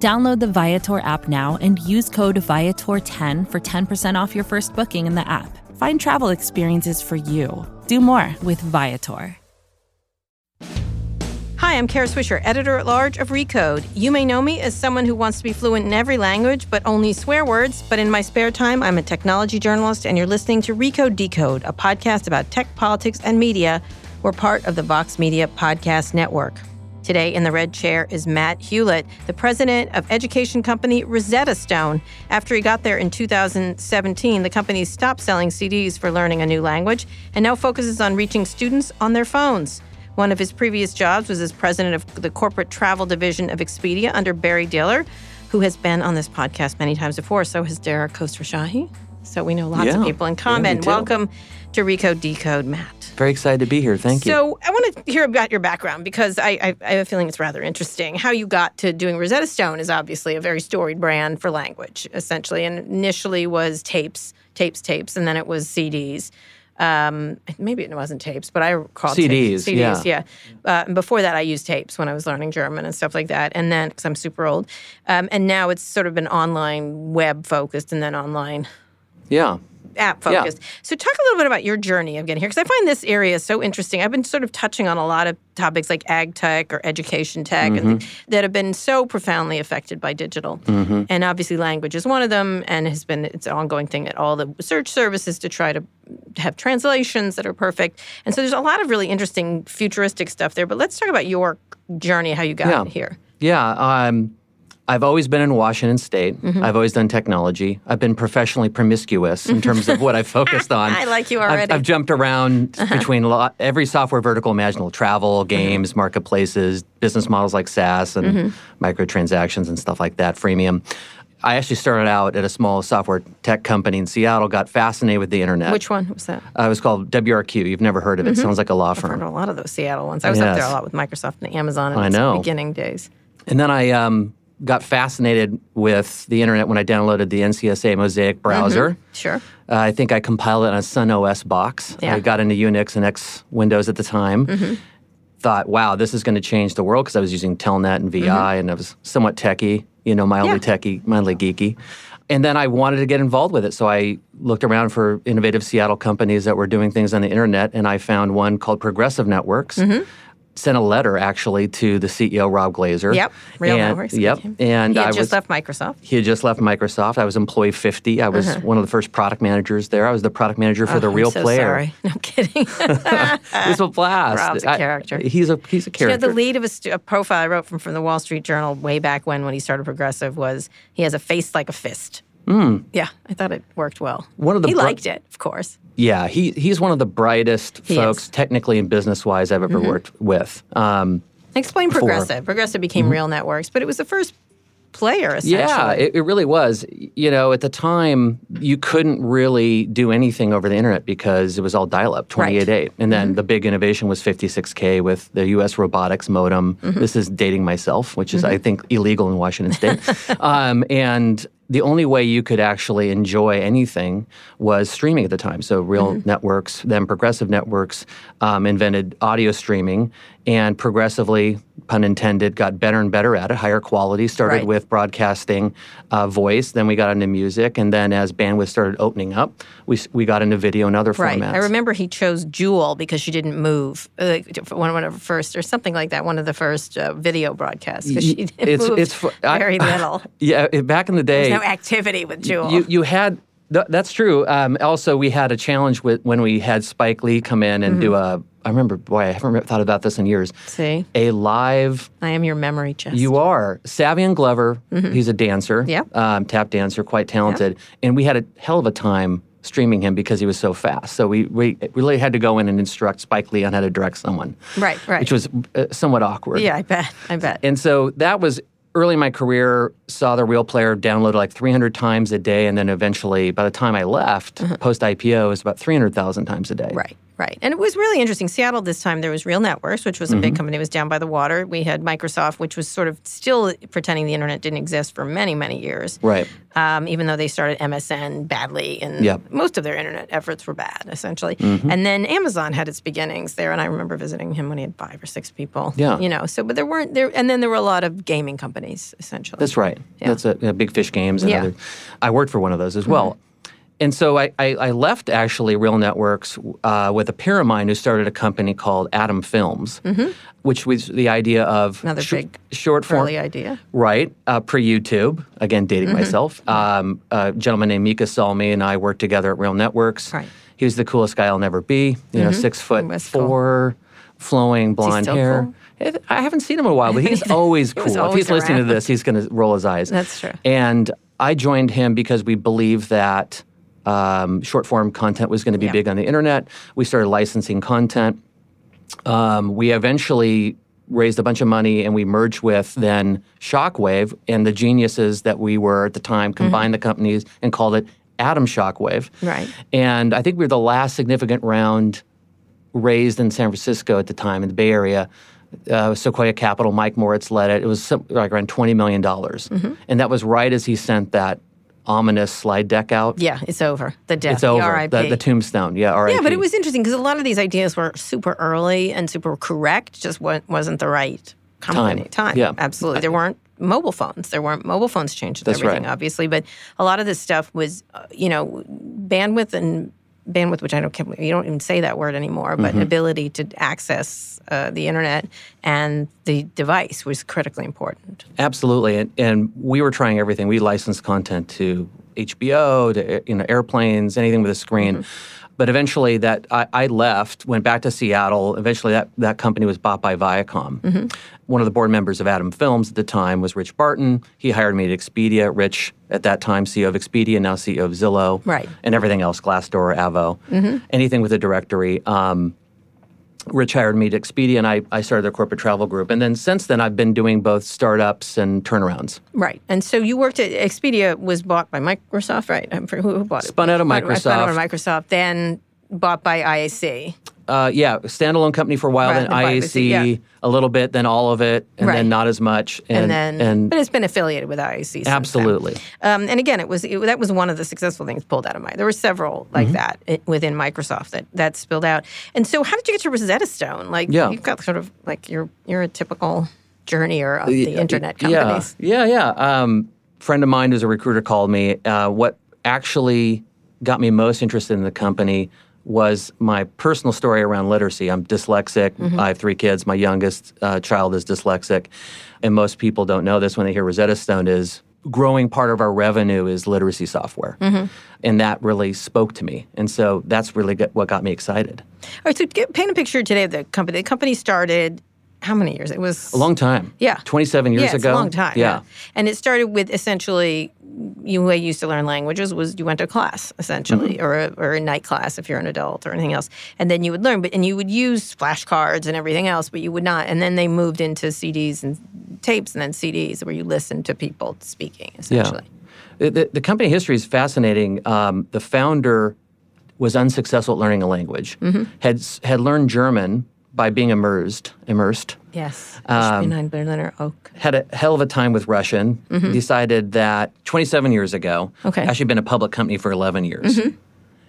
Download the Viator app now and use code Viator10 for 10% off your first booking in the app. Find travel experiences for you. Do more with Viator. Hi, I'm Kara Swisher, editor at large of Recode. You may know me as someone who wants to be fluent in every language, but only swear words. But in my spare time, I'm a technology journalist, and you're listening to Recode Decode, a podcast about tech, politics, and media. We're part of the Vox Media Podcast Network. Today in the red chair is Matt Hulett, the president of education company Rosetta Stone. After he got there in 2017, the company stopped selling CDs for learning a new language and now focuses on reaching students on their phones. One of his previous jobs was as president of the corporate travel division of Expedia under Barry Diller, who has been on this podcast many times before. So has Dara Khosrowshahi. So we know lots Yeah. of people in common. too. Welcome to Recode Decode, Matt. Very excited to be here. Thank you. So I want to hear about your background because I, I, I have a feeling it's rather interesting. How you got to doing Rosetta Stone is obviously a very storied brand for language, essentially. And initially was tapes, tapes, tapes, and then it was CDs. Um, maybe it wasn't tapes, but I recall tapes. CDs, CDs, yeah. Uh, and before that, I used tapes when I was learning German and stuff like that. And then, because I'm super old, um, and now it's sort of been online, web focused, and then online yeah. App focused. So, talk a little bit about your journey of getting here, because I find this area so interesting. I've been sort of touching on a lot of topics like ag tech or education tech Mm-hmm. and that have been so profoundly affected by digital. Mm-hmm. And obviously, language is one of them, and has been it's an ongoing thing at all the search services to try to have translations that are perfect. And so, there's a lot of really interesting futuristic stuff there. But let's talk about your journey, how you got Yeah. here. Yeah. Um, I've always been in Washington State. Mm-hmm. I've always done technology. I've been professionally promiscuous in terms of what I've focused on. I like you I've- already. I've, jumped around between a lot, every software vertical imaginable travel, games, marketplaces, business models like SaaS and microtransactions and stuff like that, freemium. I actually started out at a small software tech company in Seattle, got fascinated with the internet. Which one was that? Uh, it was called WRQ. You've never heard of it. Sounds like a law firm. I firm. know a lot of those Seattle ones. I was up there a lot with Microsoft and Amazon in I its know. beginning days. And then I um, got fascinated with the internet when I downloaded the NCSA Mosaic mm-hmm. browser. Sure. Uh, I think I compiled it on a Sun OS box. Yeah. I got into Unix and X Windows at the time. Mm-hmm. Thought, wow, this is going to change the world because I was using Telnet and VI mm-hmm. and I was somewhat techie, you know, mildly Yeah. techie, mildly geeky. And then I wanted to get involved with it. So I looked around for innovative Seattle companies that were doing things on the internet and I found one called Progressive Networks. Sent a letter actually to the CEO, Rob Glaser. Yep. Real and, Networks. Yep. And he had I just was left Microsoft. he had just left Microsoft. I was employee 50. I was Uh-huh. one of the first product managers there. I was the product manager for the Oh, I'm real so player. Sorry. No kidding. It was a blast. Rob's a I- character. he's a he's a character. you know, the lead of a, st- a profile I wrote from, from the Wall Street Journal way back when, when he started Progressive, was he has a face like a fist. Yeah, I thought it worked well. One of the he bro- liked it, of course. Yeah, he he's one of the brightest He folks, is. Mm-hmm. technically and business wise, I've ever worked with. Um, Explain Progressive. Progressive became Real Networks, but it was the first player, essentially. Mm-hmm. yeah, it, it really was. You know, at the time, you couldn't really do anything over the internet because it was all dial-up, 28.8. And then the big innovation was 56K with the U.S. robotics modem. This is dating myself, which is, I think, illegal in Washington State. um, and the only way you could actually enjoy anything was streaming at the time. So Real Networks, then Progressive Networks, um, invented audio streaming, and progressively, pun intended, got better and better at it, higher quality. Started Right. with broadcasting uh, voice, then we got into music, and then as bandwidth started opening up, we, we got into video and other Right. formats. I remember he chose Jewel because she didn't move. uh, Like one one of the first, or something like that. One of the first uh, video broadcasts because she didn't It's- move it's I- very little. Yeah, back in the day, There's no activity with Jewel. you you had th- that's true. Um, also, we had a challenge with when we had Spike Lee come in and do Mm-hmm. a. I remember, boy, I haven't thought about this in years. See, A live. I am your memory chest. You are Savion Glover. He's a dancer. Mm-hmm. Yeah. Um, tap dancer, quite talented, and we had a hell of a time streaming him because he was so fast. So we we really had to go in and instruct Spike Lee on how to direct someone. Right, right. Which was uh, somewhat awkward. Yeah, I bet. I bet. And so that was early in my career, saw the Real Player downloaded like 300 times a day. And then eventually, by the time I left, post IPO, it was about 300,000 times a day. Right, right. And it was really interesting. Seattle this time, there was Real Networks, which was a Mm-hmm. big company. It was down by the water. We had Microsoft, which was sort of still pretending the internet didn't exist for many, many years. Right. Um, even though they started MSN badly and Yep. Mm-hmm. most of their internet efforts were bad, essentially. And then Amazon had its beginnings there. And I remember visiting him when he had five or six people. Yeah. You know, so, but there weren't there. And then there were a lot of gaming companies, essentially. That's right. That's a, a Big Fish Games. And Yeah. Mm-hmm. other, I worked for one of those as well. And so I, I, I left actually Real Networks uh, with a peer of mine who started a company called Atom Films, which was the idea of Mm-hmm. Another sh- big short form. Idea. Right, uh, pre YouTube. Again, dating Mm-hmm. myself. Um, a gentleman named Mika Salmi and I worked together at Real Networks. Right. Mm-hmm. He was the coolest guy I'll never be. You know, six foot was cool. four, flowing blonde hair. cool? I haven't seen him in a while, but he's always cool. if always he's listening to this, he's going to roll his eyes. That's true. And I joined him because we believe that um, short form content was going to be Yeah. big on the internet. We started licensing content. Um, we eventually raised a bunch of money and we merged with then Shockwave and the geniuses that we were at the time combined the companies and called it Atom Shockwave. Right. And I think we were the last significant round raised in San Francisco at the time in the Bay Area. Uh, Sequoia Capital, Mike Moritz led it. It was some, like around $20 million. Mm-hmm. And that was right as he sent that ominous slide deck out. Yeah, it's over. The death. It's over. The. The, the tombstone. Yeah, RIP. Yeah, but it was interesting because a lot of these ideas were super early and super correct. Just wasn't the right company Time. Yeah. absolutely. There weren't mobile phones. There weren't mobile phones changed That's everything, right. obviously. But a lot of this stuff was, uh, you know, bandwidth and bandwidth, which I don't you don't even say that word anymore, but Mm-hmm. ability to access uh, the internet and the device was critically important. Absolutely, and, and we were trying everything. We licensed content to HBO, to you know airplanes, anything with a screen. Mm-hmm. But eventually, that I, I left, went back to Seattle. Eventually, that, that company was bought by Viacom. Mm-hmm. One of the board members of Atom Films at the time was Rich Barton. He hired me at Expedia. Rich, at that time, CEO of Expedia, now CEO of Zillow, Right. Mm-hmm. and everything else, Glassdoor, Avvo, anything with a directory. Um, Rich hired me to Expedia, and I, I started their corporate travel group. And then since then, I've been doing both startups and turnarounds. Right. And so you worked at Expedia was bought by Microsoft, right? I'm for- Who, who bought it? Spun out of Spun- Spun out of Microsoft. Microsoft, then bought by IAC. Uh, yeah, standalone company for a while, Right, then IAC yeah. a little bit, then all of it, and Right. then not as much. And, And, then, but it's been affiliated with IAC. absolutely. Um, and again, it was it, that was one of the successful things pulled out of my. There were several like Mm-hmm. that i- within Microsoft that that spilled out. And so, how did you get to Rosetta Stone? Like, Yeah. you've got sort of like you're you're a typical journeyer of the internet companies. Yeah, yeah, yeah. Um, friend of mine who's a recruiter called me. Uh, what actually got me most interested in the company was my personal story around literacy. I'm dyslexic. Mm-hmm. I have three kids. My youngest uh, child is dyslexic, and most people don't know this when they hear Rosetta Stone is growing part of our revenue is literacy software, Mm-hmm. and that really spoke to me. And so that's really got, what got me excited. All right, so get, paint a picture today of the company. The company started how many years? It was A long time. Yeah. 27 years yeah, it's ago. a long time. Yeah. And it started with essentially you way you used to learn languages was you went to class essentially Mm-hmm. or, a, or a night class if you're an adult or anything else and then you would learn but and you would use flashcards and everything else but you would not and then they moved into CDs and tapes and then CDs where you listen to people speaking essentially The, the, the company history is fascinating. Um, the founder was unsuccessful at learning a language. Mm-hmm. Had had learned German by being immersed. Immersed. yes Um, Berliner Oak Had a hell of a time with Russian. Decided that 27 years ago. Mm-hmm. Okay. Mm-hmm. Actually, been a public company for 11 years.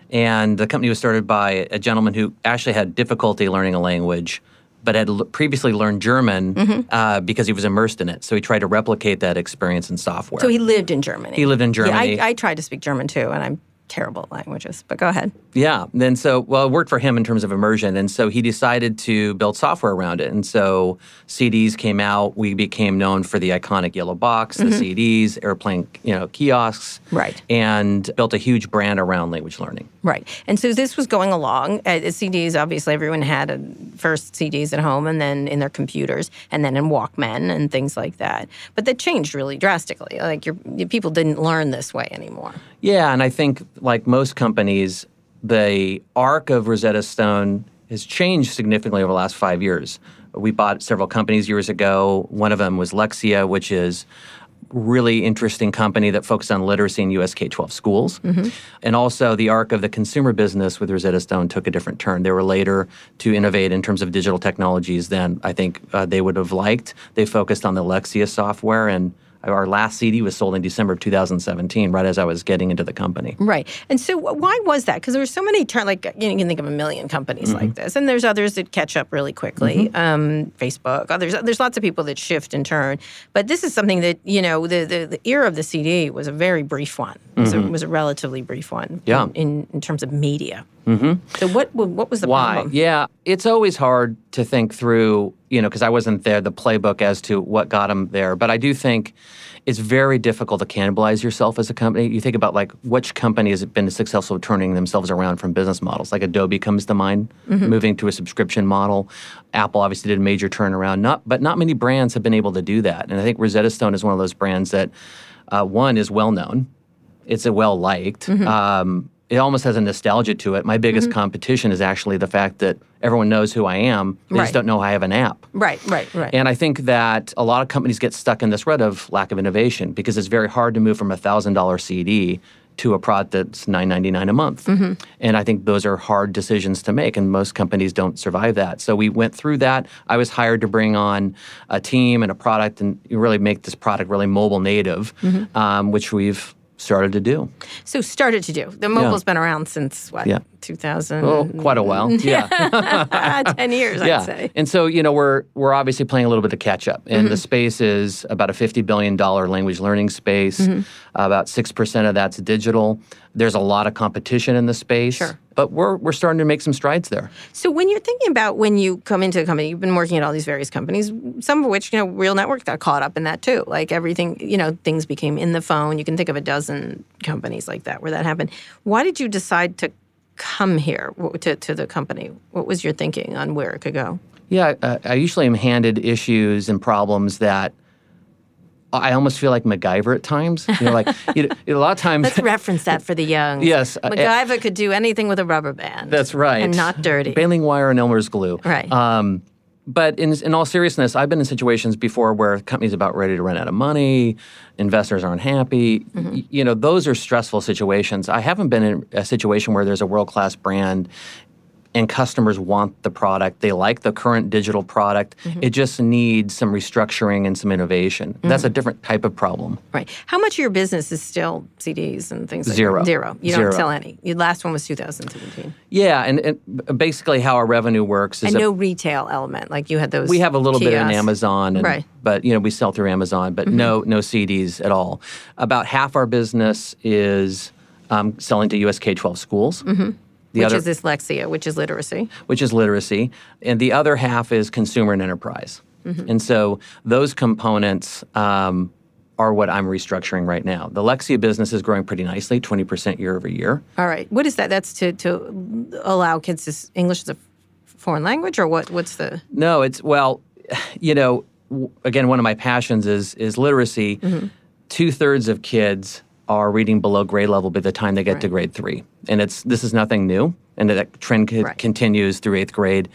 And the company was started by a gentleman who actually had difficulty learning a language. but had l- previously learned German Mm-hmm. uh, because he was immersed in it. So he tried to replicate that experience in software. So he lived in Germany. He lived in Germany. Yeah, I, I tried to speak German too, and I'm terrible at languages. But go ahead. Yeah. Then so well, it worked for him in terms of immersion, and so he decided to build software around it. And so CDs came out. We became known for the iconic yellow box, the CDs, airplane, you know, kiosks, Mm-hmm. Right. and built a huge brand around language learning. Right. And so this was going along. Uh, CDs, obviously, everyone had uh first CDs at home and then in their computers and then in Walkmen and things like that. But that changed really drastically. Like your people didn't learn this way anymore. Yeah, and I think like most companies, the arc of Rosetta Stone has changed significantly over the last five years. We bought several companies years ago. One of them was Lexia, which is really interesting company that focused on literacy in US K-12 schools. And also the arc of the consumer business with Rosetta Stone took a different turn. They were later to innovate in terms of digital technologies than I think uh, they would have liked. They focused on the Lexia software and our last CD was sold in December of 2017, right as I was getting into the company. Right. And so why was that? Because there were so many, turn like, you, know, you can think of a million companies Mm-hmm. like this. And there's others that catch up really quickly. Um, Facebook, others, there's lots of people that shift and turn. But this is something that, you know, the, the, the era of the CD was a very brief one. It was, a, was a relatively brief one Mm-hmm. Yeah. in, in terms of media. Mm-hmm. So what, what was the Why? problem? Yeah, it's always hard to think through, you know, because I wasn't there, the playbook as to what got them there. But I do think it's very difficult to cannibalize yourself as a company. You think about like which company has been successful turning themselves around from business models. Like Adobe comes to mind, moving to a subscription model. Apple obviously did a major turnaround, not but not many brands have been able to do that. And I think Rosetta Stone is one of those brands that uh, one is well known. It's a well liked. Um, it almost has a nostalgia to it. My biggest competition is actually the fact that everyone knows who I am. They Right. just don't know I have an app. Right, right, right. And I think that a lot of companies get stuck in this rut of lack of innovation because it's very hard to move from a thousand dollar CD to a product that's nine ninety nine a month. Mm-hmm. And I think those are hard decisions to make, and most companies don't survive that. So we went through that. I was hired to bring on a team and a product and really make this product really mobile native, um, which we've started to do. so started to do. The mobile's been around since what? Yeah. 2000. Oh, quite a while. Yeah. 10 years, yeah. I'd say. And so, you know, we're we're obviously playing a little bit of catch up. And Mm-hmm. the space is about a $50 billion language learning space. Mm-hmm. About 6% of that's digital. There's a lot of competition in the space. Sure. But we're we're starting to make some strides there. So when you're thinking about when you come into a company, you've been working at all these various companies, some of which, you know, Real Network got caught up in that too. Like everything, you know, things became in the phone. You can think of a dozen companies like that where that happened. Why did you decide to come here to, to the company? What was your thinking on where it could go? Yeah, uh, I usually am handed issues and problems that I almost feel like MacGyver at times. You know, like you know, a lot of times. Let's reference that for the young. Yes, uh, MacGyver could do anything with a rubber band. That's right. And not dirty. Baling wire and Elmer's glue. Right. Um, but in, in all seriousness, I've been in situations before where companies about ready to run out of money, investors aren't happy. Mm-hmm. Y- you know, those are stressful situations. I haven't been in a situation where there's a world class brand and customers want the product. They like the current digital product. Mm-hmm. It just needs some restructuring and some innovation. That's a different type of problem. Right. How much of your business is still CDs and things like Zero. that? Zero. You Zero. don't sell any. Your last one was 2017. Yeah, and, and basically how our revenue works is And a- no retail element. Like you had those. We have a little bit in. Amazon, and, Right. Mm-hmm. but you know we sell through Amazon, but no no CDs at all. About half our business is um, selling to US K twelve schools. The Which other, is dyslexia, which is literacy. which is literacy, and the other half is consumer and enterprise. Mm-hmm. And so those components um, are what I'm restructuring right now. The Lexia business is growing pretty nicely, twenty percent year over year. All right. What is that? That's to, to allow kids to English as a foreign language, or what? What's the? No, it's well, you know, w- again, one of my passions is is literacy. Mm-hmm. Two thirds of kids are reading below grade level by the time they get to grade three, and it's this is nothing new, and that trend co- Right. continues through eighth grade.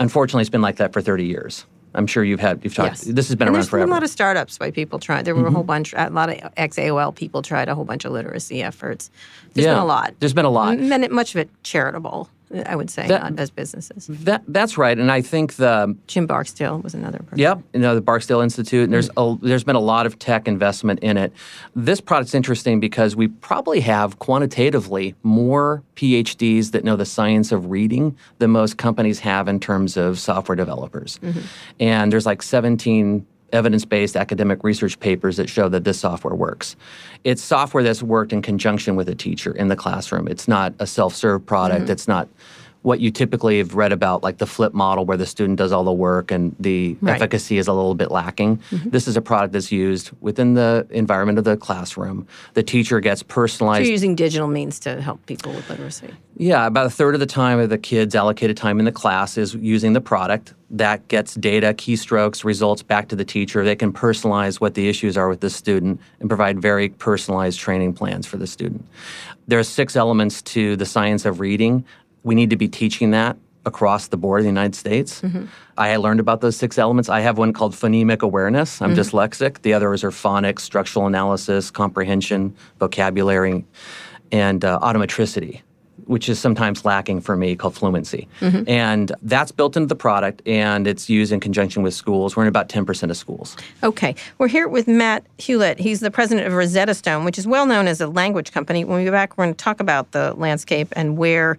Unfortunately, it's been like that for thirty years. I'm sure you've had you've talked. Yes. This has been and around there's forever. been a lot of startups by people trying. There were Mm-hmm. a whole bunch, a lot of ex AOL people tried a whole bunch of literacy efforts. There's yeah, been a lot. There's been a lot. And then much of it charitable. I would say, that, not as businesses. That that's right, and I think the Jim Barksdale was another. Person. Yep, you know the Barksdale Institute. And there's a, there's been a lot of tech investment in it. This product's interesting because we probably have quantitatively more PhDs that know the science of reading than most companies have in terms of software developers. Mm-hmm. And there's like 17 evidence based academic research papers that show that this software works. It's software that's worked in conjunction with a teacher in the classroom. It's not a self serve product. Mm-hmm. It's not what you typically have read about, like the flip model where the student does all the work and the right. efficacy is a little bit lacking. Mm-hmm. This is a product that's used within the environment of the classroom. The teacher gets personalized. So you're using digital means to help people with literacy. Yeah, about a third of the time of the kids' allocated time in the class is using the product. That gets data, keystrokes, results back to the teacher. They can personalize what the issues are with the student and provide very personalized training plans for the student. There are six elements to the science of reading we need to be teaching that across the board in the United States. Mm-hmm. I learned about those six elements. I have one called phonemic awareness. I'm mm-hmm. dyslexic. The others are phonics, structural analysis, comprehension, vocabulary, and uh, automaticity, which is sometimes lacking for me, called fluency. Mm-hmm. And that's built into the product and it's used in conjunction with schools. We're in about 10% of schools. Okay. We're here with Matt Hulett. He's the president of Rosetta Stone, which is well known as a language company. When we go back, we're going to talk about the landscape and where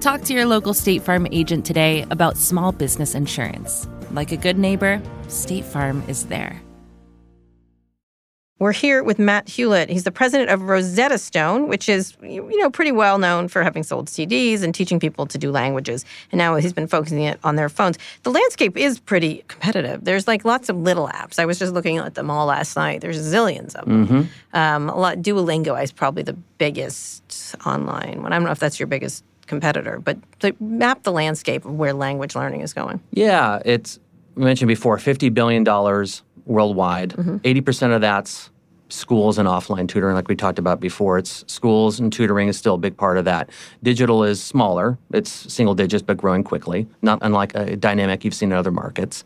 Talk to your local State Farm agent today about small business insurance. Like a good neighbor, State Farm is there. We're here with Matt Hulett. He's the president of Rosetta Stone, which is, you know, pretty well known for having sold CDs and teaching people to do languages. And now he's been focusing it on their phones. The landscape is pretty competitive. There's like lots of little apps. I was just looking at them all last night. There's zillions of them. Mm-hmm. Um, a lot. Duolingo is probably the biggest online one. I don't know if that's your biggest competitor, but to map the landscape of where language learning is going. Yeah, it's mentioned before, fifty billion dollars worldwide. Mm-hmm. 80 percent of that's schools and offline tutoring, like we talked about before. It's schools and tutoring is still a big part of that. Digital is smaller; it's single digits, but growing quickly. Not unlike a dynamic you've seen in other markets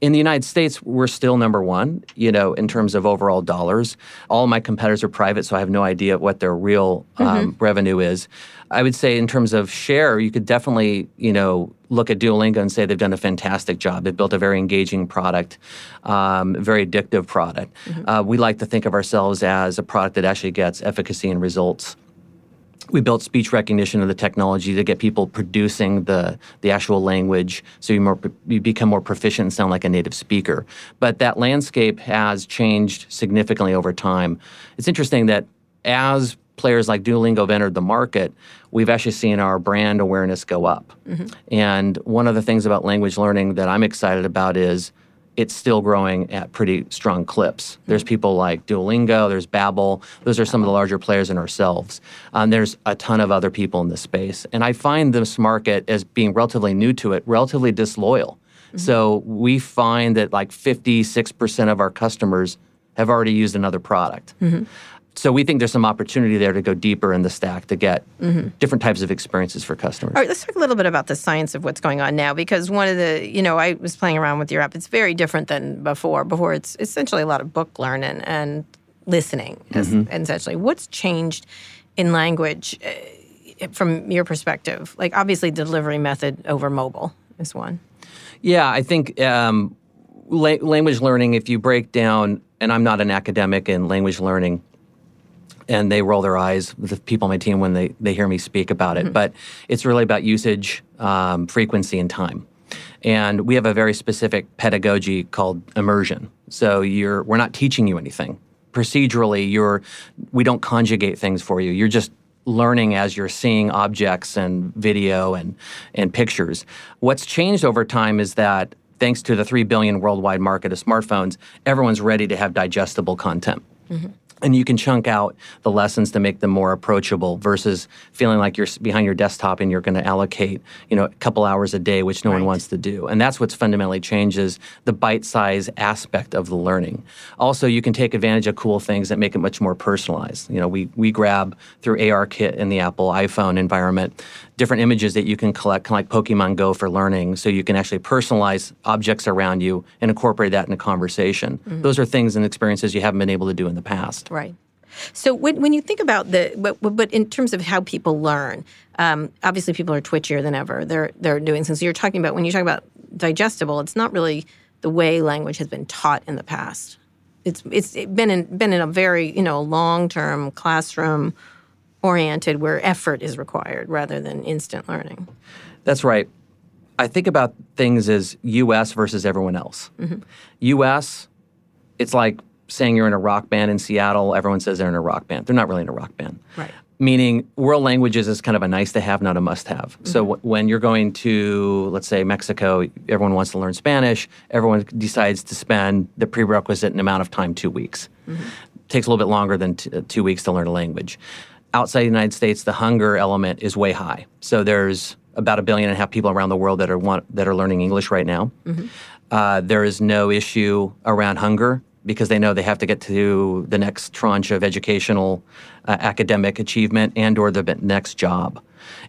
in the United States, we're still number one, you know, in terms of overall dollars. All my competitors are private, so I have no idea what their real um, mm-hmm. revenue is. I would say in terms of share, you could definitely, you know, look at Duolingo and say they've done a fantastic job. They've built a very engaging product, um, very addictive product. Mm-hmm. Uh, we like to think of ourselves as a product that actually gets efficacy and results we built speech recognition of the technology to get people producing the, the actual language so you, more, you become more proficient and sound like a native speaker. But that landscape has changed significantly over time. It's interesting that as players like Duolingo have entered the market, we've actually seen our brand awareness go up. Mm-hmm. And one of the things about language learning that I'm excited about is it's still growing at pretty strong clips. There's people like Duolingo, there's Babbel. Those are some of the larger players in ourselves. Um, there's a ton of other people in this space. And I find this market as being relatively new to it, relatively disloyal. Mm-hmm. So we find that like 56% of our customers have already used another product. Mm-hmm. So we think there's some opportunity there to go deeper in the stack to get mm-hmm. different types of experiences for customers. All right, let's talk a little bit about the science of what's going on now because one of the, you know, I was playing around with your app. It's very different than before. Before it's essentially a lot of book learning and listening, mm-hmm. essentially. What's changed in language uh, from your perspective? Like obviously delivery method over mobile is one. Yeah, I think um, la- language learning, if you break down, and I'm not an academic in language learning, and they roll their eyes, the people on my team, when they, they hear me speak about it. Mm-hmm. But it's really about usage, um, frequency, and time. And we have a very specific pedagogy called immersion. So you're we're not teaching you anything. Procedurally, you're we don't conjugate things for you. You're just learning as you're seeing objects and video and and pictures. What's changed over time is that thanks to the 3 billion worldwide market of smartphones, everyone's ready to have digestible content. Mm-hmm. And you can chunk out the lessons to make them more approachable versus feeling like you're behind your desktop and you're going to allocate you know a couple hours a day which no right. one wants to do. And that's what's fundamentally changes the bite size aspect of the learning. Also you can take advantage of cool things that make it much more personalized. You know we we grab through ARKit in the apple iphone environment different images that you can collect kind of like pokemon go for learning so you can actually personalize objects around you and incorporate that in a conversation. Mm-hmm. those are things and experiences you haven't been able to do in the past Right. So when, when you think about the, but, but in terms of how people learn, um, obviously people are twitchier than ever. They're they're doing things. So you're talking about when you talk about digestible, it's not really the way language has been taught in the past. It's it's been in been in a very you know long term classroom oriented where effort is required rather than instant learning. That's right. I think about things as U.S. versus everyone else. Mm-hmm. U.S. It's like saying you're in a rock band in Seattle, everyone says they're in a rock band. They're not really in a rock band. Right. Meaning, world languages is kind of a nice to have, not a must have. Mm-hmm. So, w- when you're going to, let's say, Mexico, everyone wants to learn Spanish. Everyone decides to spend the prerequisite amount of time, two weeks. Mm-hmm. Takes a little bit longer than t- uh, two weeks to learn a language. Outside the United States, the hunger element is way high. So, there's about a billion and a half people around the world that are want, that are learning English right now. Mm-hmm. Uh, there is no issue around hunger because they know they have to get to the next tranche of educational uh, academic achievement and or the next job.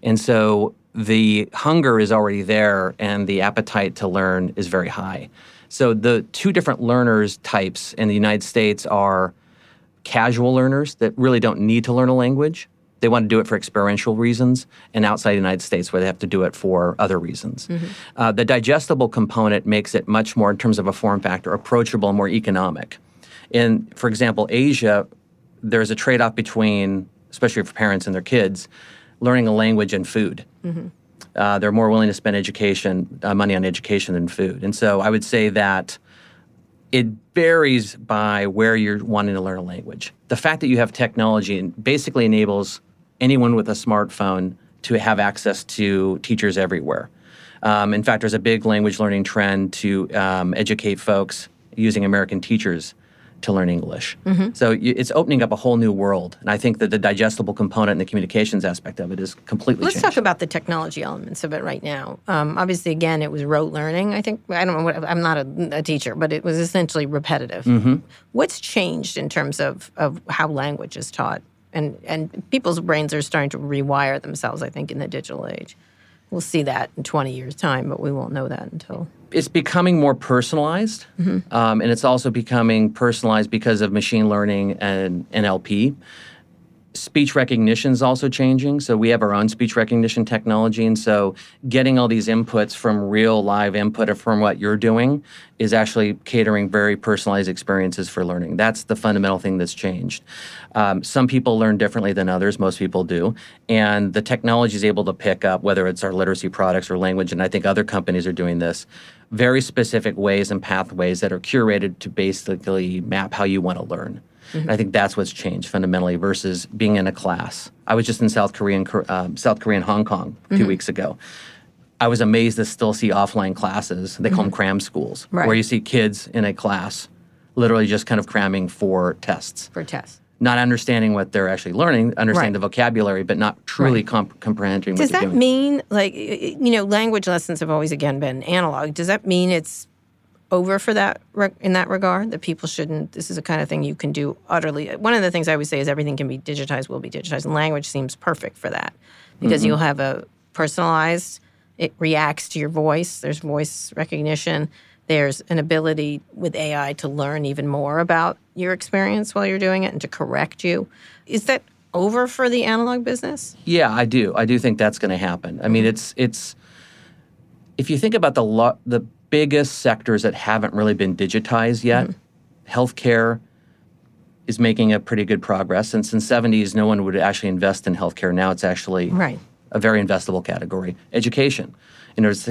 And so the hunger is already there and the appetite to learn is very high. So the two different learners types in the united states are casual learners that really don't need to learn a language they want to do it for experiential reasons, and outside the United States, where they have to do it for other reasons. Mm-hmm. Uh, the digestible component makes it much more, in terms of a form factor, approachable and more economic. In, for example, Asia, there's a trade off between, especially for parents and their kids, learning a language and food. Mm-hmm. Uh, they're more willing to spend education uh, money on education than food, and so I would say that it varies by where you're wanting to learn a language. The fact that you have technology basically enables anyone with a smartphone to have access to teachers everywhere. Um, in fact, there's a big language learning trend to um, educate folks using American teachers to learn English. Mm-hmm. So it's opening up a whole new world. And I think that the digestible component and the communications aspect of it is completely Let's changed. talk about the technology elements of it right now. Um, obviously, again, it was rote learning. I think, I don't know, what, I'm not a, a teacher, but it was essentially repetitive. Mm-hmm. What's changed in terms of, of how language is taught? And, and people's brains are starting to rewire themselves, I think, in the digital age. We'll see that in 20 years' time, but we won't know that until it's becoming more personalized, mm-hmm. um, and it's also becoming personalized because of machine learning and NLP. Speech recognition is also changing. So we have our own speech recognition technology, and so getting all these inputs from real live input from what you're doing is actually catering very personalized experiences for learning. That's the fundamental thing that's changed. Um, some people learn differently than others. Most people do, and the technology is able to pick up whether it's our literacy products or language. And I think other companies are doing this very specific ways and pathways that are curated to basically map how you want to learn. Mm-hmm. I think that's what's changed fundamentally versus being in a class. I was just in South Korea and um, South Korea and Hong Kong 2 mm-hmm. weeks ago. I was amazed to still see offline classes. They call mm-hmm. them cram schools, right. where you see kids in a class literally just kind of cramming for tests. For tests not understanding what they're actually learning, understanding right. the vocabulary, but not truly right. comp- comprehending Does that doing. mean, like, you know, language lessons have always, again, been analog. Does that mean it's over for that in that regard that people shouldn't this is the kind of thing you can do utterly one of the things i always say is everything can be digitized will be digitized and language seems perfect for that because mm-hmm. you'll have a personalized it reacts to your voice there's voice recognition there's an ability with AI to learn even more about your experience while you're doing it and to correct you. Is that over for the analog business? Yeah, I do. I do think that's going to happen. I mean, it's it's if you think about the lo- the biggest sectors that haven't really been digitized yet, mm-hmm. healthcare is making a pretty good progress. Since the 70s, no one would actually invest in healthcare. Now it's actually right. a very investable category. Education you know, is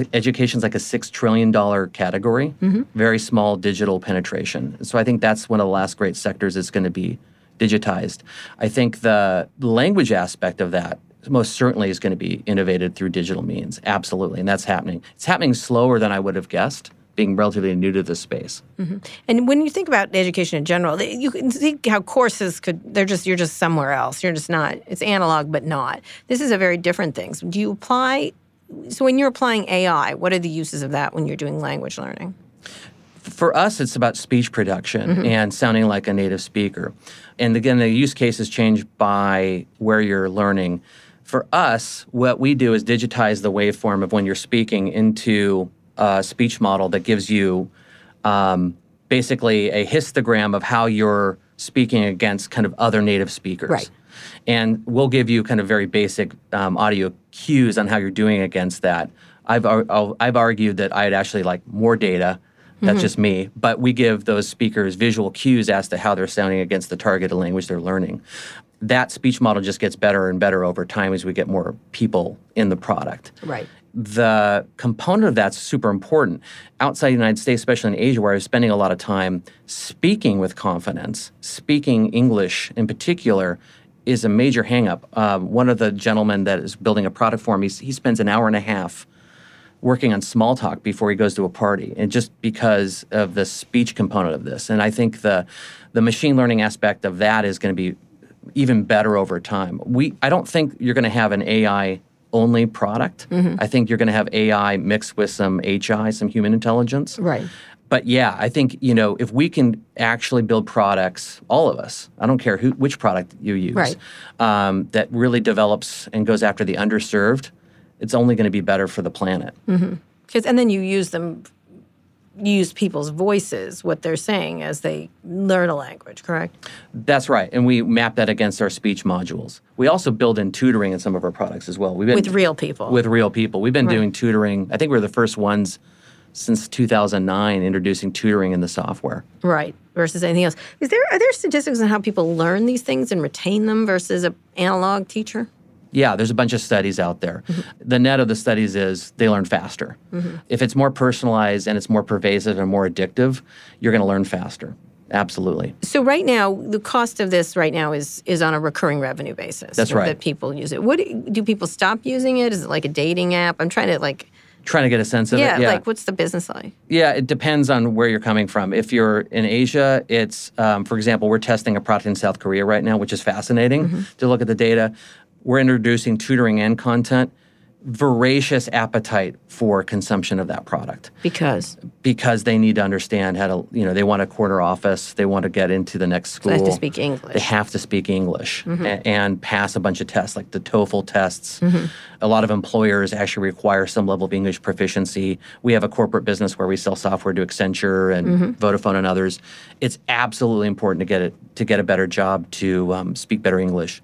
like a six trillion dollar category, mm-hmm. very small digital penetration. So I think that's one of the last great sectors that's going to be digitized. I think the language aspect of that most certainly is going to be innovated through digital means, absolutely, and that's happening. It's happening slower than I would have guessed being relatively new to this space. Mm-hmm. And when you think about education in general, you can see how courses could they're just you're just somewhere else. You're just not it's analog but not. This is a very different thing. So do you apply so when you're applying AI, what are the uses of that when you're doing language learning? For us, it's about speech production mm-hmm. and sounding like a native speaker. And again, the use cases change by where you're learning. For us, what we do is digitize the waveform of when you're speaking into a speech model that gives you um, basically a histogram of how you're speaking against kind of other native speakers. Right. And we'll give you kind of very basic um, audio cues on how you're doing against that. I've, I've argued that I'd actually like more data that's mm-hmm. just me. But we give those speakers visual cues as to how they're sounding against the targeted language they're learning. That speech model just gets better and better over time as we get more people in the product. Right. The component of that's super important. Outside the United States, especially in Asia, where I was spending a lot of time speaking with confidence, speaking English in particular, is a major hangup. Uh, one of the gentlemen that is building a product for me, he spends an hour and a half working on small talk before he goes to a party, and just because of the speech component of this. And I think the the machine learning aspect of that is going to be even better over time. We I don't think you're going to have an AI only product. Mm-hmm. I think you're going to have AI mixed with some HI, some human intelligence. Right. But yeah, I think you know if we can actually build products, all of us, I don't care who which product you use, right. um, that really develops and goes after the underserved it's only going to be better for the planet. Mm-hmm. And then you use them, use people's voices, what they're saying as they learn a language, correct? That's right. And we map that against our speech modules. We also build in tutoring in some of our products as well. We've been, with real people. With real people. We've been right. doing tutoring. I think we we're the first ones since 2009 introducing tutoring in the software. Right. Versus anything else. Is there are there statistics on how people learn these things and retain them versus an analog teacher? Yeah, there's a bunch of studies out there. Mm-hmm. The net of the studies is they learn faster. Mm-hmm. If it's more personalized and it's more pervasive and more addictive, you're going to learn faster. Absolutely. So right now, the cost of this right now is is on a recurring revenue basis. That's right. That people use it. What do people stop using it? Is it like a dating app? I'm trying to like trying to get a sense of yeah, it. Yeah, like what's the business like? Yeah, it depends on where you're coming from. If you're in Asia, it's, um, for example, we're testing a product in South Korea right now, which is fascinating mm-hmm. to look at the data we're introducing tutoring and content voracious appetite for consumption of that product. Because? Because they need to understand how to you know they want a corner office they want to get into the next school so they have to speak english. They have to speak english mm-hmm. a- and pass a bunch of tests like the toefl tests. Mm-hmm. a lot of employers actually require some level of english proficiency. We have a corporate business where we sell software to accenture and mm-hmm. vodafone and others. It's absolutely important to get it to get a better job to um, speak better english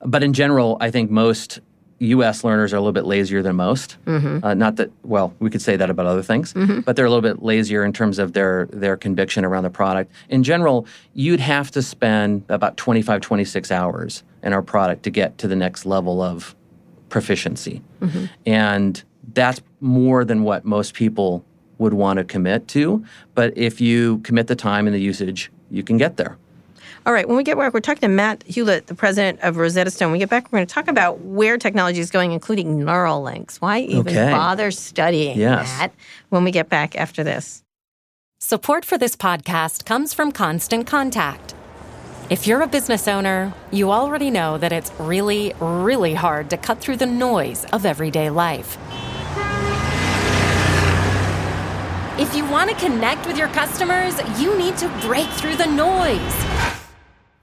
but in general, I think most U.S. learners are a little bit lazier than most. Mm-hmm. Uh, not that, well, we could say that about other things, mm-hmm. but they're a little bit lazier in terms of their their conviction around the product. In general, you'd have to spend about 25, 26 hours in our product to get to the next level of proficiency, mm-hmm. and that's more than what most people would want to commit to. But if you commit the time and the usage, you can get there. All right, when we get back, we're talking to Matt Hulett, the president of Rosetta Stone. When we get back, we're going to talk about where technology is going, including neural links. Why even okay. bother studying yes. that when we get back after this? Support for this podcast comes from Constant Contact. If you're a business owner, you already know that it's really, really hard to cut through the noise of everyday life. If you want to connect with your customers, you need to break through the noise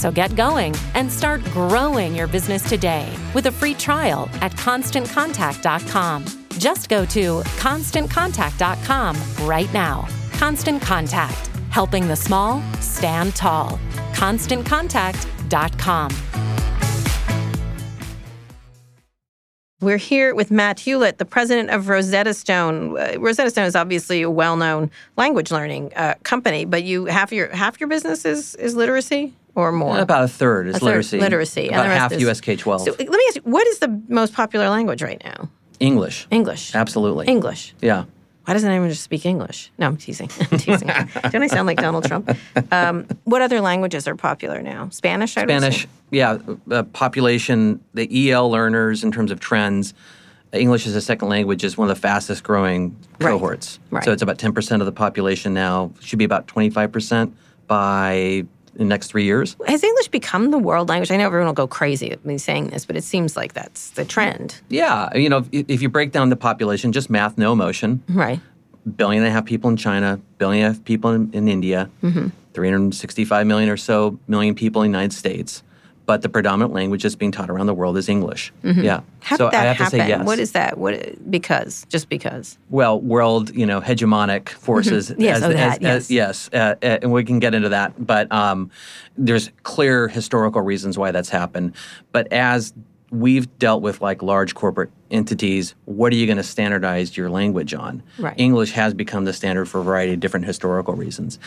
so get going and start growing your business today with a free trial at constantcontact.com. Just go to constantcontact.com right now. Constant Contact, helping the small stand tall. ConstantContact.com. We're here with Matt Hulett, the president of Rosetta Stone. Uh, Rosetta Stone is obviously a well-known language learning uh, company, but you half your half your business is, is literacy or more. About a third is A third literacy. literacy, and About half is- US K twelve. So let me ask you, what is the most popular language right now? English. English. Absolutely. English. Yeah. Why doesn't anyone just speak English? No, I'm teasing. I'm teasing. Don't I sound like Donald Trump? Um, what other languages are popular now? Spanish. I Spanish, yeah, uh, population, the EL learners in terms of trends. English as a second language is one of the fastest growing Right. cohorts. Right. So it's about 10% of the population now. Should be about 25% by the next three years. Has English become the world language? I know everyone will go crazy at me saying this, but it seems like that's the trend, Yeah, you know, if, if you break down the population, just math, no emotion. right? billion and a half people in China, billion and a half people in, in India, Mm-hmm. 365 million or so million people in the United States. But the predominant language that's being taught around the world is English. Yeah. Mm-hmm. How so did that I have happen? to say yes. What is that? What? Because just because. well, world, you know, hegemonic forces. Mm-hmm. Yes, as, oh, that, as- yes. as- yes, uh, uh, and we can get into that. But um, there's clear historical reasons why that's happened. But as we've dealt with like large corporate entities, what are you going to standardize your language on? Right. English has become the standard for a variety of different historical reasons.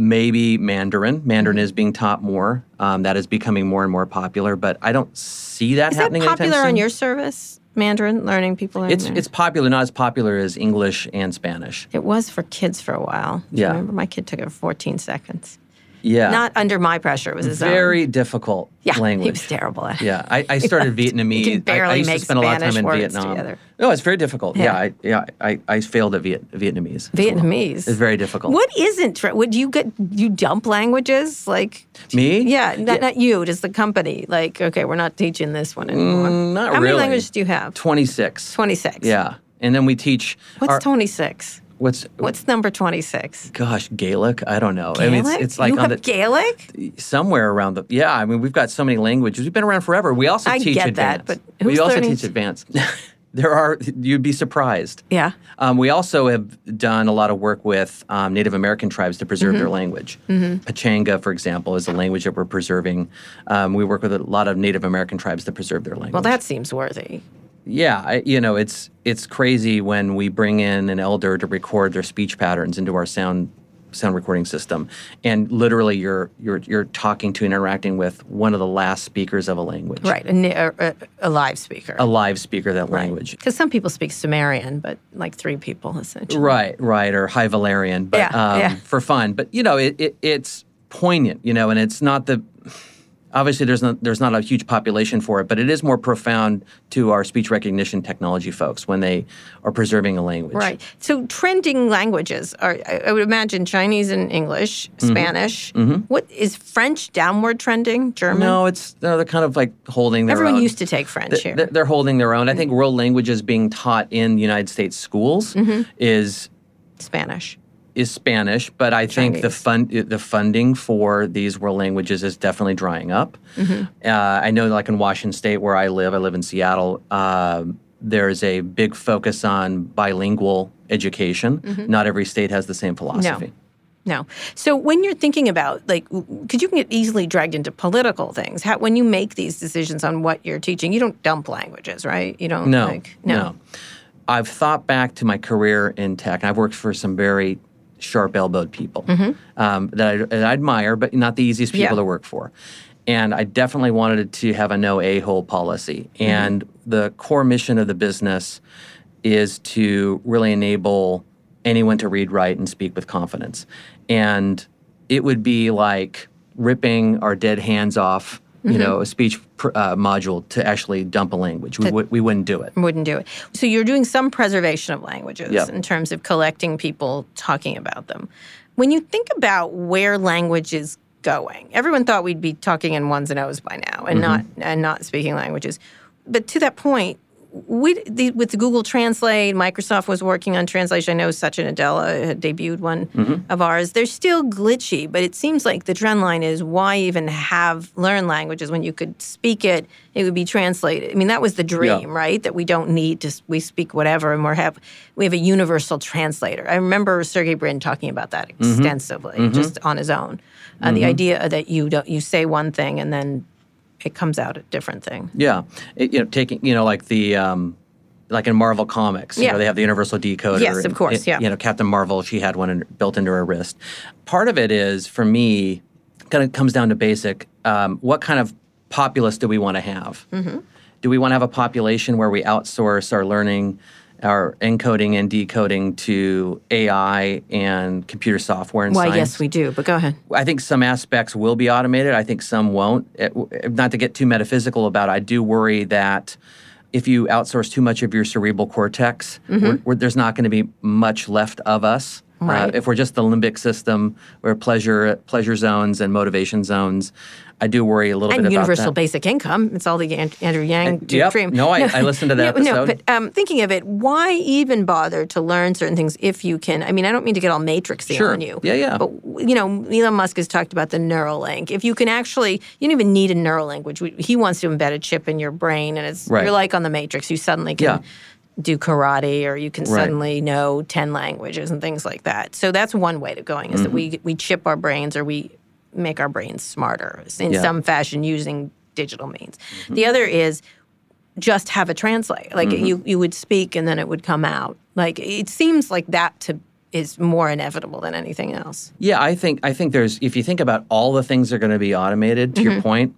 Maybe Mandarin. Mandarin Mm-hmm. is being taught more. Um, that is becoming more and more popular. But I don't see that Is that happening. anytime popular on your service? Mandarin learning people. learn It's it's popular, not as popular as English and Spanish. It was for kids for a while. Yeah. remember my kid took it for 14 seconds. Yeah. Not under my pressure. It was his own. very difficult Yeah, language. he was terrible at it. Yeah, I, I started Vietnamese. can I- I, used make to spend a lot of time in Vietnam. together. No, it's very difficult. Yeah. Yeah, I, yeah, I, I failed at Viet, Vietnamese. as well. Vietnamese. It's very difficult. What isn't? Would you get you dump languages like? Me? Yeah, not, not you, just the company. Like, okay, we're not teaching this one anymore. Mm, not How many languages do you have? Twenty six. Twenty six. Yeah, and then we teach. What's our- twenty six? What's What's number twenty six? gosh Gaelic? I don't know. I mean, it's, it's like you on have the Gaelic. somewhere around the. Yeah, I mean, we've got so many languages. We've been around forever. We also I teach get that, advanced. but we also teach advanced. there are. You'd be surprised. Yeah. Um, we also have done a lot of work with um, Native American tribes to preserve Mm-hmm. their language. Pachanga, for example, is a language that we're preserving. Um, we work with a lot of Native American tribes to preserve their language. Well, that seems worthy. Yeah, I, you know, it's it's crazy when we bring in an elder to record their speech patterns into our sound sound recording system, and literally you're you're you're talking to and interacting with one of the last speakers of a language, Right, a, a, a, live speaker. A live speaker of that language. Because some people speak Sumerian, but like three people essentially. Right, right, or High Valyrian, but Yeah, um, yeah. for fun. But you know, it, it it's poignant, you know, and it's not the obviously there's not there's not a huge population for it, but it is more profound to our speech recognition technology folks when they are preserving a language. Right. So trending languages are, I would imagine, Chinese and English, Mm-hmm. Spanish. What is French downward trending? German. No, it's no, they're kind of like holding their Everyone own. used to take French here. They're, they're holding their own. I think world languages being taught in the United States schools Mm-hmm. is Spanish. Is Spanish, but I think the fund the funding for these world languages is definitely drying up. Mm-hmm. Uh, I know, like in Washington State, where I live, I live in Seattle. Um, there's a big focus on bilingual education. Mm-hmm. Not every state has the same philosophy. No. So when you're thinking about like, because you can get easily dragged into political things. How, when you make these decisions on what you're teaching, you don't dump languages, right? You don't. No, Like, no. I've thought back to my career in tech, and I've worked for some very sharp-elbowed people um, that, I, that I admire, but not the easiest people Mm-hmm. Yeah. to work for. And I definitely wanted to have a no a-hole policy. Mm-hmm. And the core mission of the business is to really enable anyone to read, write, and speak with confidence. And it would be like ripping our dead hands off, you Mm-hmm. know, a speech pr- uh, module to actually dump a language. We, would we wouldn't do it. Wouldn't do it. So you're doing some preservation of languages Yeah. in terms of collecting people talking about them. When you think about where language is going, everyone thought we'd be talking in ones and O's by now and not and not speaking languages. But to that point, we the, with the Google Translate, Microsoft was working on translation. I know Satya Nadella had debuted one mm-hmm. of ours. They're still glitchy, but it seems like the trend line is why even have learn languages when you could speak it, it would be translated. I mean, that was the dream, right? That we don't need to we speak whatever, and we have we have a universal translator. I remember Sergey Brin talking about that mm-hmm. extensively, mm-hmm. just on his own. Uh, The idea that you don't you say one thing and then it comes out a different thing. Yeah, it, you know, taking you know like the um, like in Marvel comics, you Yeah. know, they have the universal decoder. Yes, of course, yeah. You know, Captain Marvel, she had one in, built into her wrist. Part of it is for me, kind of comes down to basic. Um, what kind of populace do we want to have? Mm-hmm. Do we want to have a population where we outsource our learning, our encoding and decoding to AI and computer software and Why, science? yes, we do. But go ahead. I think some aspects will be automated. I think some won't. Eh, it- eh, not to get too metaphysical about it, I do worry that if you outsource too much of your cerebral cortex, mm-hmm. we're, we're- there's not going to be much left of us. Uh, if we're just the limbic system, where pleasure pleasure zones and motivation zones, I do worry a little And bit universal about that. basic income. It's all the Andrew Yang yep. dream. No, I- I listened to that no, No, episode. but um, thinking of it, why even bother to learn certain things if you can? I mean, I don't mean to get all matrixy Sure. on you. Yeah, yeah. But you know, Elon Musk has talked about the Neuralink. If you can actually, you don't even need a neural language. We- He wants to embed a chip in your brain, and it's Right. you're like on the Matrix. You suddenly can. Yeah. Do karate, or you can Right. suddenly know ten languages and things like that. So that's one way to going is that we Mm-hmm. we chip our brains, or we make our brains smarter in Yeah. some fashion using digital means. The other is just have a translate. Like Mm-hmm. you, you would speak and then it would come out. Like it seems like that to is more inevitable than anything else. Yeah, I think I think there's if you think about all the things that are going to be automated. To Mm-hmm. your point,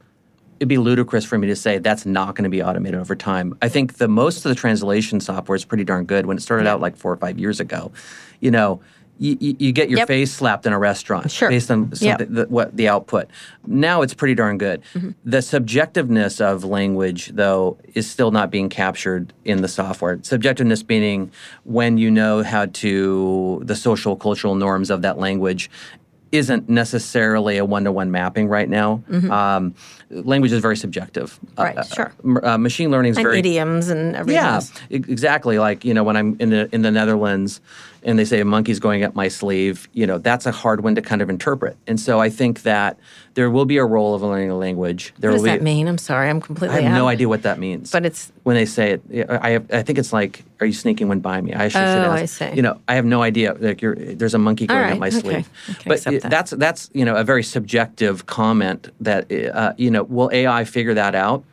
it'd be ludicrous for me to say that's not going to be automated over time. I think the most of the translation software is pretty darn good. When it started out like four or five years ago, you know. You, you get your Yep. face slapped in a restaurant Sure. based on Yep. the, what the output. Now it's pretty darn good. Mm-hmm. The subjectiveness of language, though, is still not being captured in the software. Subjectiveness meaning when you know how to the social cultural norms of that language isn't necessarily a one-to-one mapping right now. Um, language is very subjective. Mm-hmm. Right, Uh, sure. uh, machine learning is And very idioms and everything. yeah, else. exactly. Like you know, when I'm in the in the Netherlands, and they say a monkey's going up my sleeve, you know, that's a hard one to kind of interpret. And so I think that there will be a role of learning a language. There What does be. that mean? I'm sorry, I'm completely. I have out no idea what that means. But it's when they say it, I have, I think it's like, "Are you sneaking one by me?" I should, Oh. I see. You know, I have no idea. Like, you're, there's a monkey going right, up my okay. sleeve. Can But that. that's that's you know a very subjective comment. That uh, you know, will AI figure that out?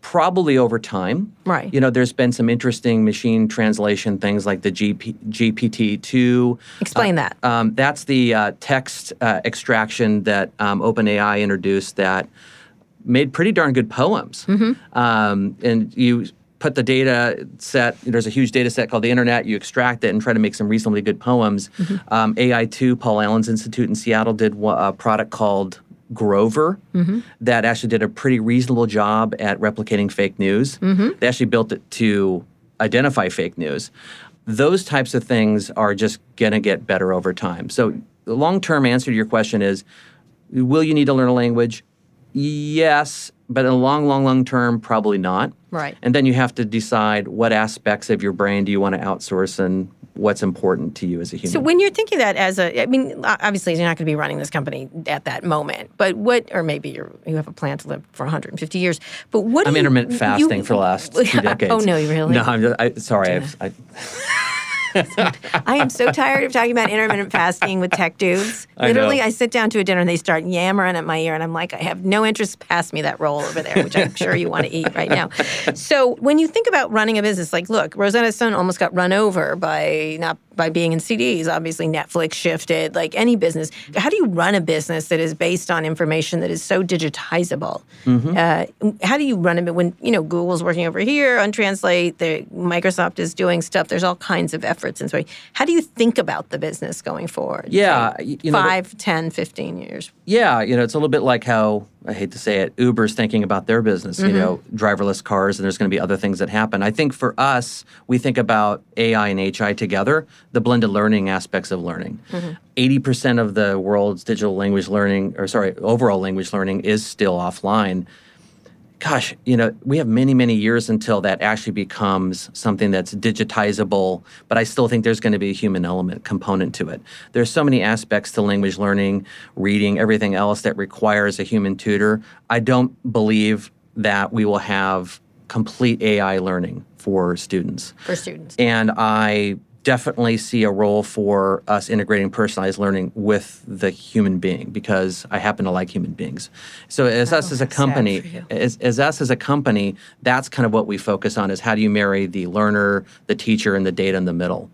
Probably over time. Mm-hmm. Right. You know, there's been some interesting machine translation things like the GP, GPT-2. explain that. Um, that's the uh, text uh, extraction that um, OpenAI introduced that made pretty darn good poems. Um, and you put the data set, there's a huge data set called the internet, you extract it and try to make some reasonably good poems. Um, AI2, Paul Allen's Institute in Seattle, did a product called Grover mm-hmm. that actually did a pretty reasonable job at replicating fake news. Mm-hmm. They actually built it to identify fake news. Those types of things are just going to get better over time. So, the long term answer to your question is will you need to learn a language? Yes, but in the long, long, long term, probably not. Right. And then you have to decide what aspects of your brain do you want to outsource and what's important to you as a human. So when you're thinking that as a, I mean, obviously you're not going to be running this company at that moment, but what, or maybe you're, you have a plan to live for 150 years, but what? I'm you- intermittent you- fasting for the last two decades. Oh no, you really? No, I'm just, I, sorry. I am so tired of talking about intermittent fasting with tech dudes. Literally, know. I sit down to a dinner and they start yammering at my ear, and I'm like, I have no interest. Pass me that roll over there, which I'm sure you want to eat right now. So when you think about running a business, like, look, Rosetta Stone almost got run over by not by being in CDs. Obviously, Netflix shifted. Like any business, how do you run a business that is based on information that is so digitizable? Uh, how do you run it when you know Google's working over here on Translate? The Microsoft is doing stuff. There's all kinds of efforts and so. How do you think about the business going forward? Yeah, y- you know, five, ten, fifteen years. Yeah, you know, it's a little bit like how I hate to say it, Uber's thinking about their business, you mm-hmm. know, driverless cars, and there's going to be other things that happen. I think for us, we think about AI and HI together, the blended learning aspects of learning. Mm-hmm. 80% of the world's digital language learning, or sorry, overall language learning is still offline. Gosh, you know, we have many, many years until that actually becomes something that's digitizable, but I still think there's going to be a human element component to it. There's so many aspects to language learning, reading, everything else that requires a human tutor. I don't believe that we will have complete AI learning for students. For students. And I definitely see a role for us integrating personalized learning with the human being because I happen to like human beings. So as us as a Oh, company, as, as us as a company, that's kind of what we focus on is how do you marry the learner, the teacher, and the data in the middle.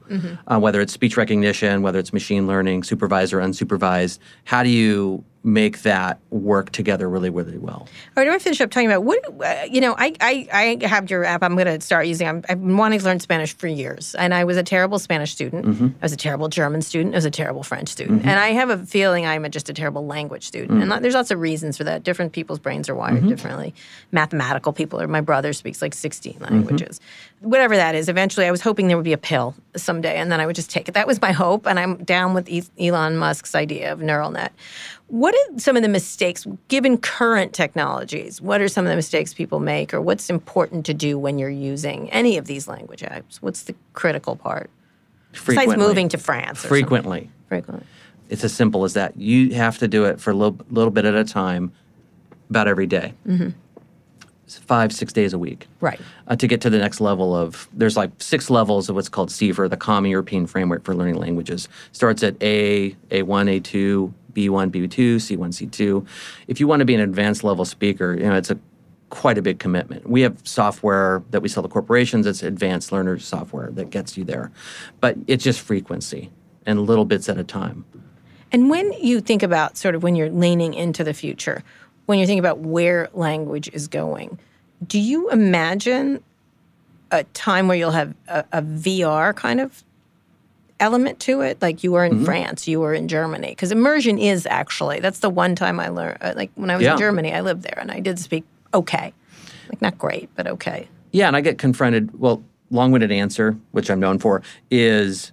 Uh, whether it's speech recognition, whether it's machine learning, supervised or unsupervised, how do you make that work together really, really well? All right, I want to finish up talking about what uh, you know. I, I I have your app. I'm going to start using. I'm, I've been wanting to learn Spanish for years, and I was a terrible Spanish student. Mm-hmm. I was a terrible German student. I was a terrible French student, and I have a feeling I'm a, just a terrible language student. Mm. And there's lots of reasons for that. Different people's brains are wired Mm-hmm. differently. Mathematical people, or my brother speaks like 16 Mm-hmm. languages. Whatever that is. Eventually, I was hoping there would be a pill someday, and then I would just take it. That was my hope, and I'm down with Elon Musk's idea of neural net. What are some of the mistakes, given current technologies, what are some of the mistakes people make, or what's important to do when you're using any of these language apps? What's the critical part? Besides moving to France. Or something. Frequently. Frequently. It's as simple as that. You have to do it for a little, little bit at a time, about every day. It's five, six days a week. Right. Uh, to get to the next level of, there's like six levels of what's called CEFR, the Common European Framework for Learning Languages. Starts at A, A1, A2, B1, B2, C1, C2. If you want to be an advanced level speaker, you know, it's a quite a big commitment. We have software that we sell to corporations. It's advanced learner software that gets you there, but it's just frequency and little bits at a time. And when you think about sort of when you're leaning into the future, when you think about where language is going, do you imagine a time where you'll have a, a VR kind of element to it? Like you were Mm-hmm. in France, you were in Germany. Because immersion is actually, that's the one time I learned, uh, like when I was Yeah. in Germany, I lived there and I did speak okay. Like not great, but okay. Yeah, and I get confronted. Well, long-winded answer, which I'm known for, is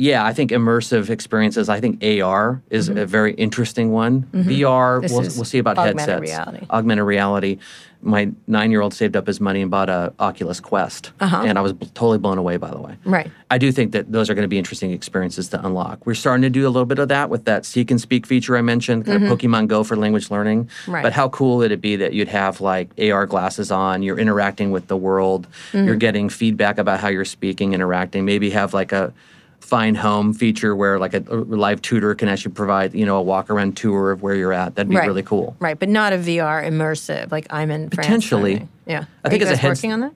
yeah. I think immersive experiences. I think AR is a very interesting one. VR, Mm-hmm. This we'll, we'll see about augmented headsets. reality. Augmented reality. My nine-year-old saved up his money and bought a Oculus Quest, and I was b- totally blown away. By the way, Uh-huh. Right. I do think that those are going to be interesting experiences to unlock. We're starting to do a little bit of that with that seek and speak feature I mentioned, kind of Pokemon Go for language learning. Mm-hmm. Right. But how cool would it be that you'd have like AR glasses on, you're interacting with the world, Mm-hmm. you're getting feedback about how you're speaking, interacting, maybe have like a find home feature where like a, a live tutor can actually provide, you know, a walk around tour of where you're at. That'd be right. really cool. Right, but not a VR immersive, like I'm in France. Potentially. Yeah. I Are think you as a heads- working on that?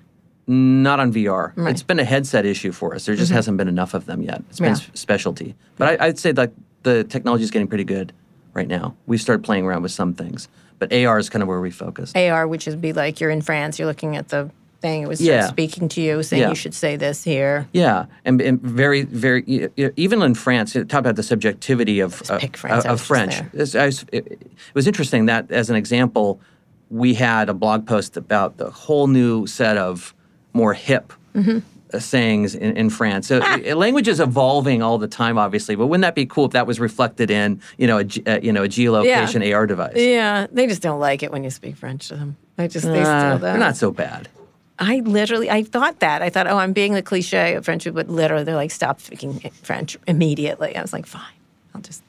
Not on VR. It's been a headset issue for us. There just hasn't been enough of them yet. It's been Mm-hmm. Yeah. s- specialty. But I, I'd say that the technology is getting pretty good right now. We've started playing around with some things. But AR is kind of where we focus. AR, which would be like you're in France, you're looking at the thing, it was Yeah. speaking to you, saying Yeah. you should say this here. Yeah, and, and very, very. Even in France, talk about the subjectivity of uh, pick France, I of French. It's- was- it, it was interesting that, as an example, we had a blog post about the whole new set of more hip. Mm-hmm. uh, Sayings in, in France. So Ah. language is evolving all the time, obviously. But wouldn't that be cool if that was reflected in, you know, a, ge- uh, you know, a geolocation AR device? Yeah, they just don't like it when you speak French to them. I just, they Uh, still they're don't. not so bad. I literally, I thought that. I thought, oh, I'm being the cliche of French, but literally they're like, stop speaking French immediately. I was like, fine, I'll just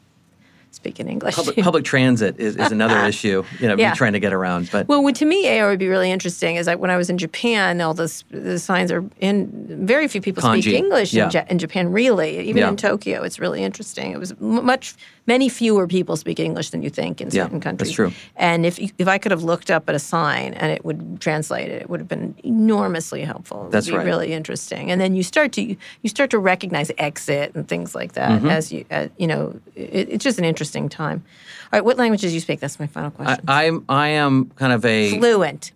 speak in English. Public, public transit is, is another issue. You know, Yeah. me trying to get around. But Well, what to me, AR would be really interesting is like when I was in Japan, all this, the signs are in, very few people speak English Yeah. in, ja- in Japan, really. Even Yeah. in Tokyo, it's really interesting. It was much, many fewer people speak English than you think in certain Yeah, certain that's countries. true. And if, if I could have looked up at a sign and it would translate it, it would have been enormously helpful. It would That's be right. really interesting. And then you start to, you start to recognize exit and things like that Mm-hmm. as you, uh, you know, it, it's just an interesting time. All right, what languages do you speak? That's my final I, question. I'm I am kind of a Fluent.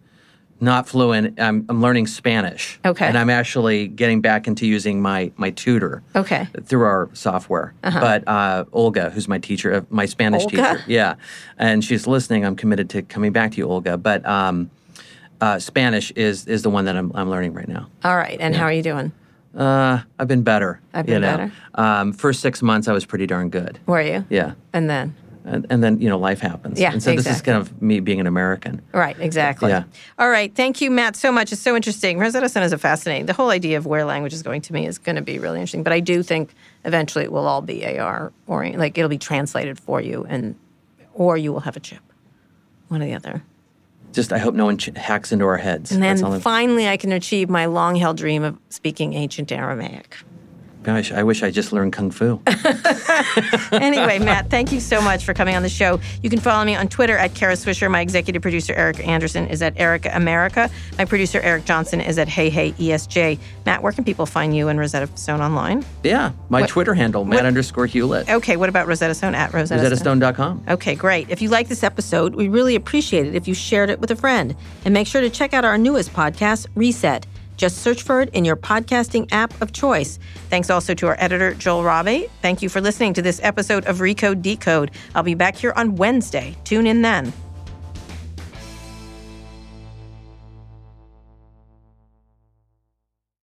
Not fluent. I'm, I'm learning Spanish. Okay. And I'm actually getting back into using my my tutor. Okay. Through our software. Uh-huh. But uh, Olga, who's my teacher, uh, my Spanish Olga? teacher. Yeah. And she's listening. I'm committed to coming back to you, Olga. But um, uh, Spanish is is the one that I'm, I'm learning right now. All right. And how are you doing? Uh, I've been better. I've you been know. better? Um, first six months, I was pretty darn good. Were you? Yeah. And then? And, and then, you know, life happens. Yeah, And so this is kind of me being an American. Right, exactly. Yeah. All right. Thank you, Matt, so much. It's so interesting. Rosetta Stone is a fascinating. The whole idea of where language is going to me is going to be really interesting. But I do think eventually it will all be AR oriented. Like it'll be translated for you, and or you will have a chip. One or the other. Just, I hope no one ch- hacks into our heads. And then finally, I can achieve my long held dream of speaking ancient Aramaic. Gosh, I wish I just learned kung fu. anyway, Matt, thank you so much for coming on the show. You can follow me on Twitter at Kara Swisher. My executive producer, Erica Anderson, is at Erica America. My producer, Eric Johnson, is at Hey Hey ESJ. Matt, where can people find you and Rosetta Stone online? Yeah, my what, Twitter handle, Matt underscore Hulett. Okay, what about Rosetta Stone at Rosetta RosettaStone.com. Okay, great. If you like this episode, we really appreciate it if you shared it with a friend. And make sure to check out our newest podcast, Reset. Just search for it in your podcasting app of choice. Thanks also to our editor, Joel Rabe. Thank you for listening to this episode of Recode Decode. I'll be back here on Wednesday. Tune in then.